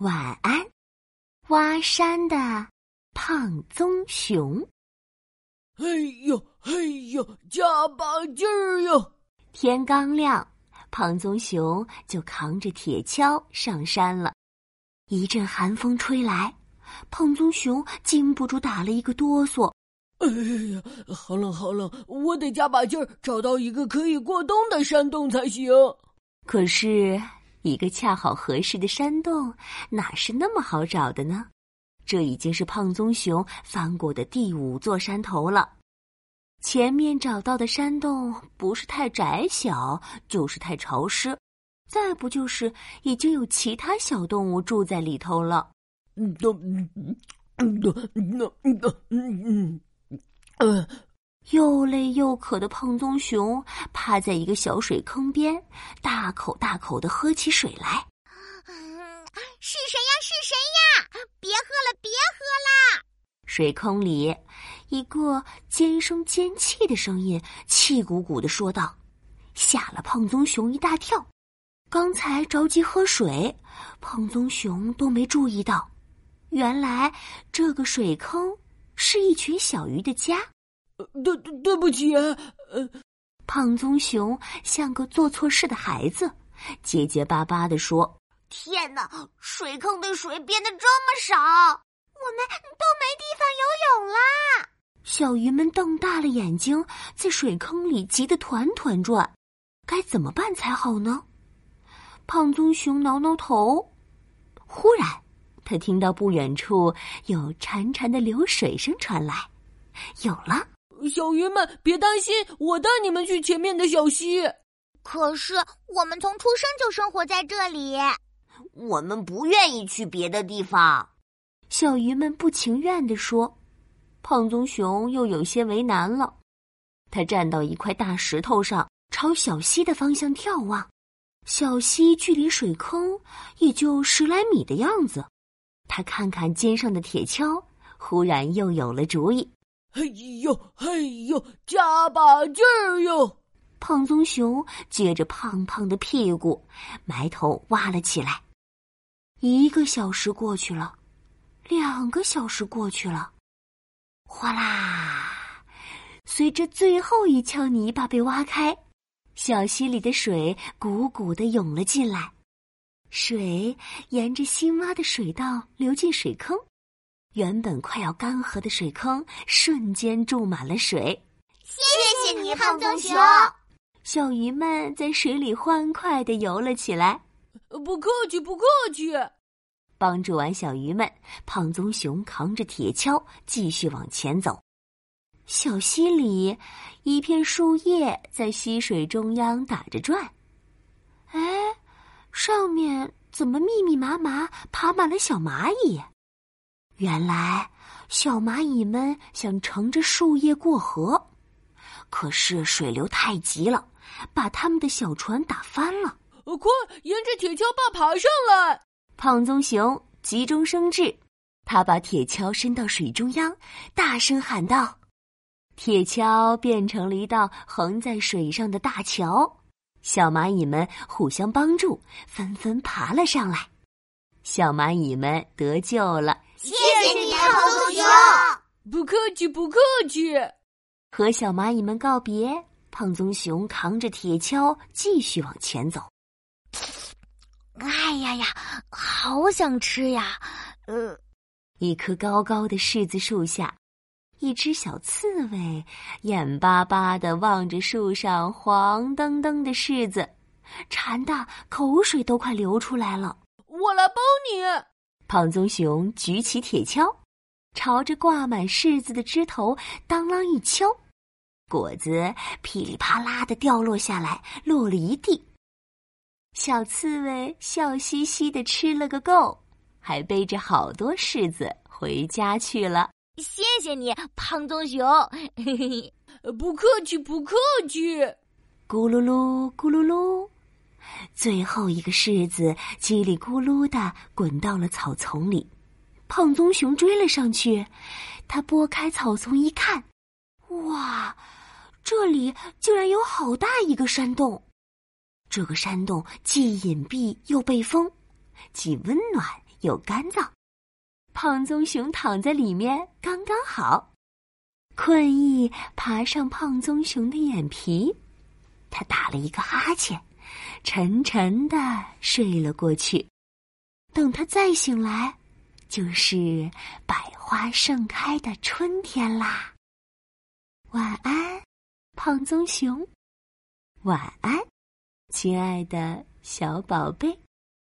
晚安，挖山的胖棕熊。嘿呦嘿呦，加把劲儿哟！天刚亮，胖棕熊就扛着铁锹上山了。一阵寒风吹来，胖棕熊禁不住打了一个哆嗦。哎呀，好冷好冷！我得加把劲儿，找到一个可以过冬的山洞才行。可是。一个恰好合适的山洞，哪是那么好找的呢？这已经是胖棕熊翻过的第五座山头了。前面找到的山洞不是太窄小，就是太潮湿，再不就是已经有其他小动物住在里头了。嗯，都，嗯，嗯，嗯，嗯，嗯，又累又渴的胖棕熊趴在一个小水坑边，大口大口的喝起水来。是谁呀？是谁呀？别喝了，别喝了！水坑里，一个尖声尖气的声音气鼓鼓的说道，吓了胖棕熊一大跳。刚才着急喝水，胖棕熊都没注意到，原来这个水坑是一群小鱼的家。对对对不起，呃，胖棕熊像个做错事的孩子，结结巴巴的说：“天哪，水坑的水变得这么少，我们都没地方游泳啦！”小鱼们瞪大了眼睛，在水坑里急得团团转，该怎么办才好呢？胖棕熊挠挠头，忽然，他听到不远处有潺潺的流水声传来，有了。小鱼们，别担心，我带你们去前面的小溪。可是我们从出生就生活在这里，我们不愿意去别的地方。小鱼们不情愿地说。胖棕熊又有些为难了，他站到一块大石头上，朝小溪的方向眺望。小溪距离水坑也就十来米的样子。他看看肩上的铁锹，忽然又有了主意。嘿呦嘿呦，加把劲儿哟！胖棕熊撅着胖胖的屁股，埋头挖了起来。一个小时过去了，两个小时过去了，哗啦！随着最后一锹泥巴被挖开，小溪里的水鼓鼓的涌了进来，水沿着新挖的水道流进水坑。原本快要干涸的水坑瞬间注满了水。谢谢你，胖棕熊。小鱼们在水里欢快的游了起来。不客气，不客气。帮助完小鱼们，胖棕熊扛着铁锹继续往前走。小溪里，一片树叶在溪水中央打着转。哎，上面怎么密密麻麻爬满了小蚂蚁？原来，小蚂蚁们想乘着树叶过河，可是水流太急了，把他们的小船打翻了。快沿着铁锹坝爬上来！胖棕熊急中生智，他把铁锹伸到水中央，大声喊道：“铁锹变成了一道横在水上的大桥。”小蚂蚁们互相帮助，纷纷爬了上来。小蚂蚁们得救了。胖棕熊。不客气，不客气。和小蚂蚁们告别，胖棕熊扛着铁锹继续往前走。哎呀呀，好想吃呀！呃，一棵高高的柿子树下，一只小刺猬眼巴巴的望着树上黄澄澄的柿子，馋的口水都快流出来了。我来帮你。胖棕熊举起铁锹，朝着挂满柿子的枝头当啷一敲，果子噼里啪啦的掉落下来，落了一地。小刺猬笑嘻嘻的吃了个够，还背着好多柿子回家去了。谢谢你，胖棕熊。嘿嘿，不客气，不客气。咕噜噜，咕噜噜。最后一个柿子叽里咕噜的滚到了草丛里，胖棕熊追了上去。他拨开草丛一看，哇，这里竟然有好大一个山洞！这个山洞既隐蔽又背风，既温暖又干燥，胖棕熊躺在里面刚刚好。困意爬上胖棕熊的眼皮，他打了一个哈欠，沉沉的睡了过去。等他再醒来，就是百花盛开的春天啦。晚安，胖棕熊。晚安，亲爱的小宝贝。